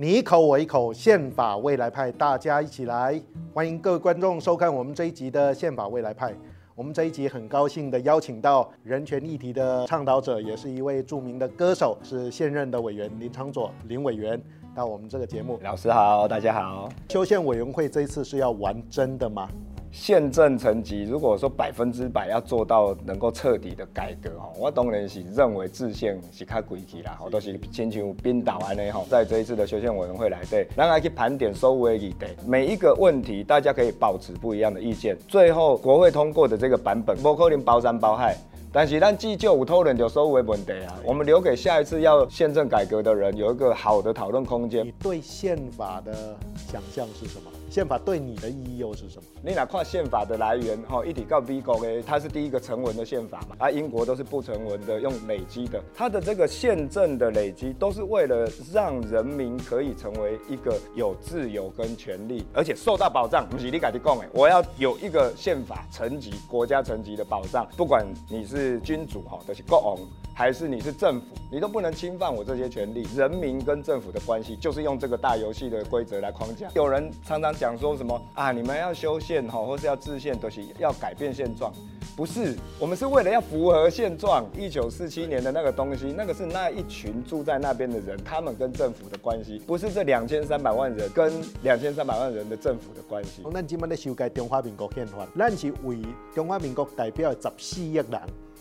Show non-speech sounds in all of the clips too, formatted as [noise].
你一口我一口，宪法未来派，大家一起来！欢迎各位观众收看我们这一集的宪法未来派。我们这一集很高兴的邀请到人权议题的倡导者，也是一位著名的歌手，是现任的委员林昌佐林委员到我们这个节目。老师好，大家好。修宪委员会这一次是要玩真的吗？宪政层级，如果说百分之百要做到能够彻底的改革哈，我当然是认为制宪是较规矩啦，都是亲像冰岛安尼哈，在这一次的修宪委员会来对，让他去盘点所有的议题，每一个问题大家可以保持不一样的意见，最后国会通过的这个版本，不可能包山包海。但是，咱既就有讨论就所有的问题啊，我们留给下一次要宪政改革的人有一个好的讨论空间。你对宪法的想象是什么？宪法对你的意义又是什么？你哪看宪法的来源？哈，一提到美国的，它是第一个成文的宪法嘛，啊，英国都是不成文的，用累积的。它的这个宪政的累积，都是为了让人民可以成为一个有自由跟权利，而且受到保障。不是你自己讲的，我要有一个宪法层级、国家层级的保障，不管你是君主哈，都、就是国王，还是你是政府，你都不能侵犯我这些权利。人民跟政府的关系，就是用这个大游戏的规则来框架。有人常常。讲说什么啊？你们要修宪哈，或是要制宪，都是要改变现状。不是，我们是为了要符合现状。一九四七年的那个东西，那个是那一群住在那边的人，他们跟政府的关系，不是这两千三百万人跟两千三百万人的政府的关系。咱今麦在修改中华民国宪法，咱是为中华民国代表十四亿人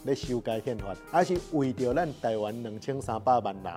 来修改宪法，还是为着咱台湾两千三百万人？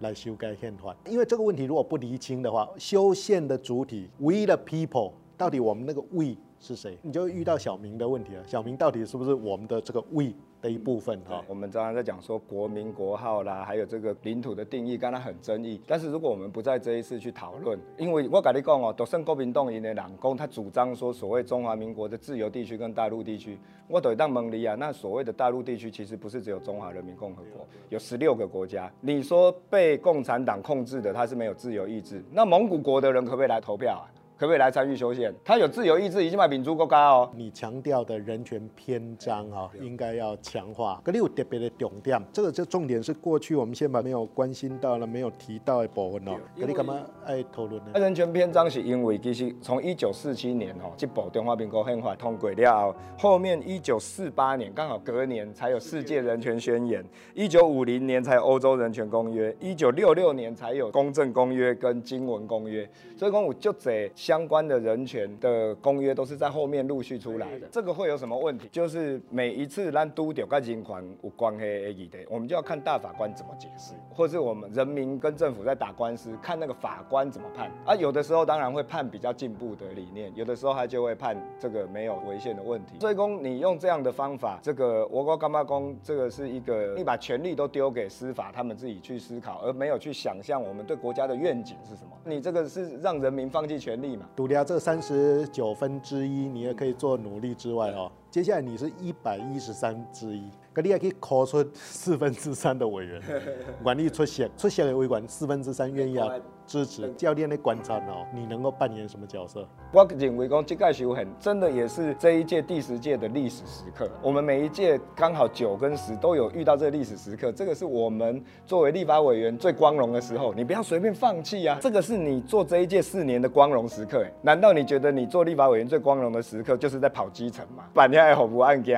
来修改宪法，因为这个问题如果不厘清的话，修宪的主体 We the people 到底我们那个 We 是谁？你就会遇到小明的问题了。小明到底是不是我们的这个 We？的一部分哈，我们常常在讲说国民国号啦，还有这个领土的定义，刚才很争议。但是如果我们不在这一次去讨论，因为我跟你讲哦，都是国民党营的人讲，他主张说所谓中华民国的自由地区跟大陆地区，我都会当蒙离啊。那所谓的大陆地区其实不是只有中华人民共和国，有十六个国家。你说被共产党控制的，他是没有自由意志，那蒙古国的人可不可以来投票啊？可不可以来参与修宪？他有自由意志，已经把民主国家哦。你强调的人权篇章哈，应该要强化。可你有特别的重点，这个就重点是过去我们宪法没有关心到了、没有提到的部分哦。可你干嘛爱讨论呢？人权篇章是因为其实从一九四七年哦，这部中华民国宪法通过了后，后面一九四八年刚好隔年才有世界人权宣言，一九五零年才有欧洲人权公约，一九六六年才有公正公约跟经文公约。所以讲我就这。相关的人权的公约都是在后面陆续出来的，这个会有什么问题？就是每一次让都掉跟人权有关系的议题，我们就要看大法官怎么解释，或是我们人民跟政府在打官司，看那个法官怎么判啊。有的时候当然会判比较进步的理念，有的时候他就会判这个没有违宪的问题。所以公你用这样的方法，这个我国干嘛公这个是一个你把权力都丢给司法，他们自己去思考，而没有去想象我们对国家的愿景是什么。你这个是让人民放弃权利。独立这三十九分之一，你也可以做努力之外哦，接下来你是一百一十三之一。可你也可以考出四分之三的委员，[laughs] 管理出席出席的委员四分之三愿意啊支持。教练的观察哦，你能够扮演什么角色？我认为讲这届修很真的也是这一届第十届的历史时刻。我们每一届刚好九跟十都有遇到这个历史时刻，这个是我们作为立法委员最光荣的时候。你不要随便放弃啊！这个是你做这一届四年的光荣时刻。难道你觉得你做立法委员最光荣的时刻就是在跑基层吗？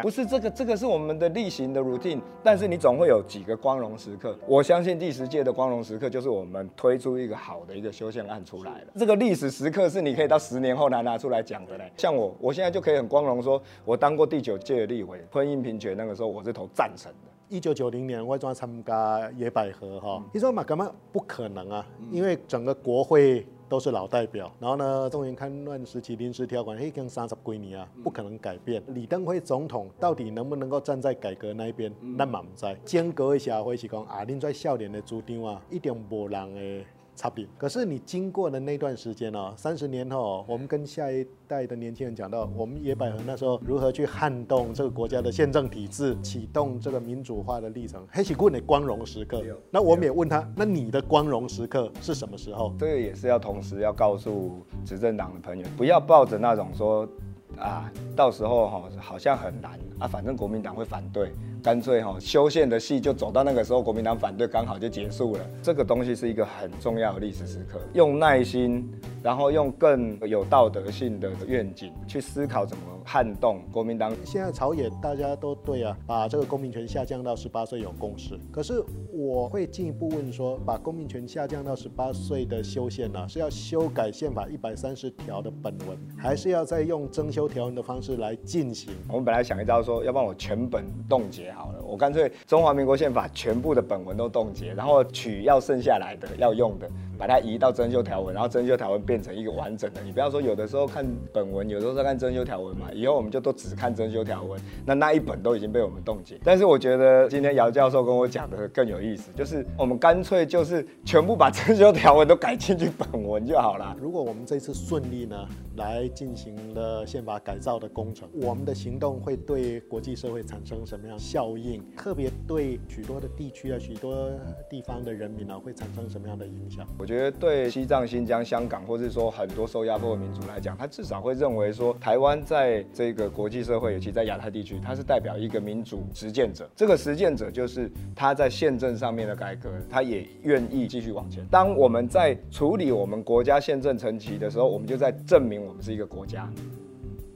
不是这个，这个是我们的例行的 routine，但是你总会有几个光荣时刻。我相信第十届的光荣时刻就是我们推出一个好的一个修宪案出来了。这个历史时刻是你可以到十年后来拿出来讲的嘞。像我，我现在就可以很光荣说，我当过第九届的立委，婚姻平权那个时候我是投赞成的。一九九零年我专参加野百合哈，你说嘛干嘛不可能啊？因为整个国会。都是老代表，然后呢，中原戡乱时期临时条款，已经三十几年啊，不可能改变。李登辉总统到底能不能够站在改革那一边？咱嘛不知道。间隔一下，会是讲啊，恁在少年的主张啊，一定无人诶。差别。可是你经过的那段时间哦，三十年后，我们跟下一代的年轻人讲到，我们野百合那时候如何去撼动这个国家的宪政体制，启动这个民主化的历程，黑喜棍的光荣时刻。那我们也问他，那你的光荣时刻是什么时候？这个也是要同时要告诉执政党的朋友，不要抱着那种说啊，到时候哈好像很难啊，反正国民党会反对。干脆哈修宪的戏就走到那个时候，国民党反对刚好就结束了。这个东西是一个很重要的历史时刻，用耐心，然后用更有道德性的愿景去思考怎么撼动国民党。现在朝野大家都对啊，把这个公民权下降到十八岁有共识。可是我会进一步问说，把公民权下降到十八岁的修宪呢，是要修改宪法一百三十条的本文，还是要再用增修条文的方式来进行？我们本来想一招说，要不然我全本冻结好了，我干脆中华民国宪法全部的本文都冻结，然后取要剩下来的要用的，把它移到增修条文，然后增修条文变成一个完整的。你不要说有的时候看本文，有的时候看增修条文嘛，以后我们就都只看增修条文，那那一本都已经被我们冻结。但是我觉得今天姚教授跟我讲的更有意思，就是我们干脆就是全部把 [laughs] 增修条文都改进去本文就好了。如果我们这次顺利呢，来进行了宪法改造的工程，我们的行动会对国际社会产生什么样效应？特别对许多的地区啊、许多地方的人民呢、啊，会产生什么样的影响？我觉得对西藏、新疆、香港，或是说很多受压迫的民族来讲，他至少会认为说，台湾在这个国际社会，尤其在亚太地区，它是代表一个民主实践者。这个实践者就是他在宪政上面的改革，他也愿意继续往前。当我们在处理我们国家宪政层级的时候，我们就在证明我们是一个国家。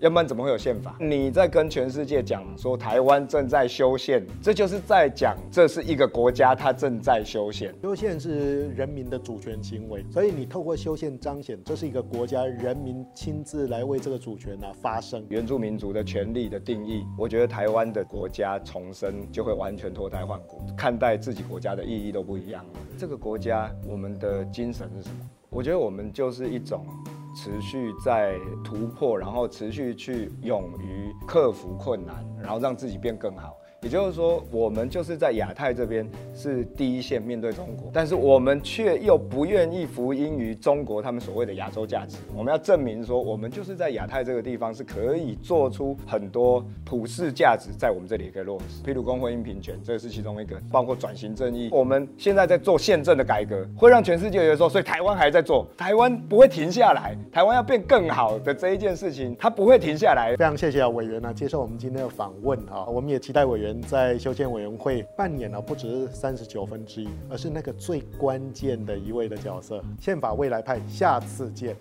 要不然怎么会有宪法？你在跟全世界讲说台湾正在修宪，这就是在讲这是一个国家，它正在修宪。修宪是人民的主权行为，所以你透过修宪彰显这是一个国家，人民亲自来为这个主权啊发声。原住民族的权利的定义，我觉得台湾的国家重生就会完全脱胎换骨，看待自己国家的意义都不一样了。这个国家，我们的精神是什么？我觉得我们就是一种。持续在突破，然后持续去勇于克服困难，然后让自己变更好。也就是说，我们就是在亚太这边是第一线面对中国，但是我们却又不愿意服膺于中国他们所谓的亚洲价值。我们要证明说，我们就是在亚太这个地方是可以做出很多普世价值，在我们这里也可以落实。譬如公婚姻平权，这是其中一个，包括转型正义。我们现在在做宪政的改革，会让全世界觉得说，所以台湾还在做，台湾不会停下来，台湾要变更好的这一件事情，它不会停下来。非常谢谢啊，委员啊，接受我们今天的访问啊，我们也期待委在修建委员会扮演了不止三十九分之一，而是那个最关键的一位的角色。宪法未来派，下次见。